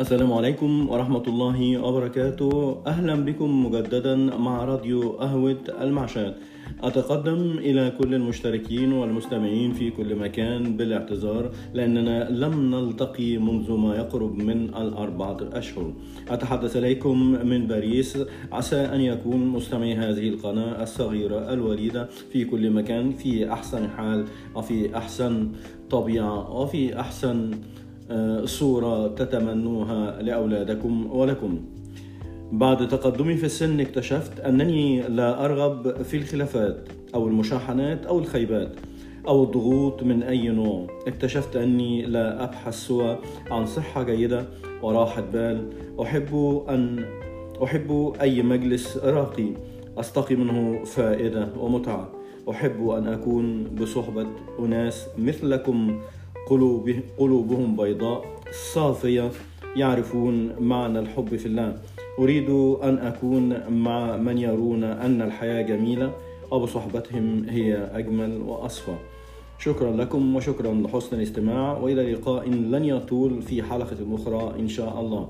السلام عليكم ورحمة الله وبركاته. أهلا بكم مجددا مع راديو قهوة المعشات. أتقدم إلى كل المشتركين والمستمعين في كل مكان بالاعتذار لأننا لم نلتقي منذ ما يقرب من الأربعة أشهر. أتحدث إليكم من باريس. عسى أن يكون مستمعي هذه القناة الصغيرة الوليدة في كل مكان في أحسن حال وفي أحسن طبيعة وفي أحسن صورة تتمنوها لأولادكم ولكم. بعد تقدمي في السن اكتشفت أنني لا أرغب في الخلافات أو المشاحنات أو الخيبات أو الضغوط من أي نوع. اكتشفت أني لا أبحث سوى عن صحة جيدة وراحة بال. أحب أن أحب أي مجلس راقي. أستقي منه فائدة ومتعة. أحب أن أكون بصحبة أناس مثلكم قلوب قلوبهم بيضاء صافية يعرفون معنى الحب في الله. أريد أن أكون مع من يرون أن الحياة جميلة. وبصحبتهم هي أجمل وأصفى. شكرا لكم وشكرا لحسن الاستماع. وإلى لقاء لن يطول في حلقة أخرى إن شاء الله.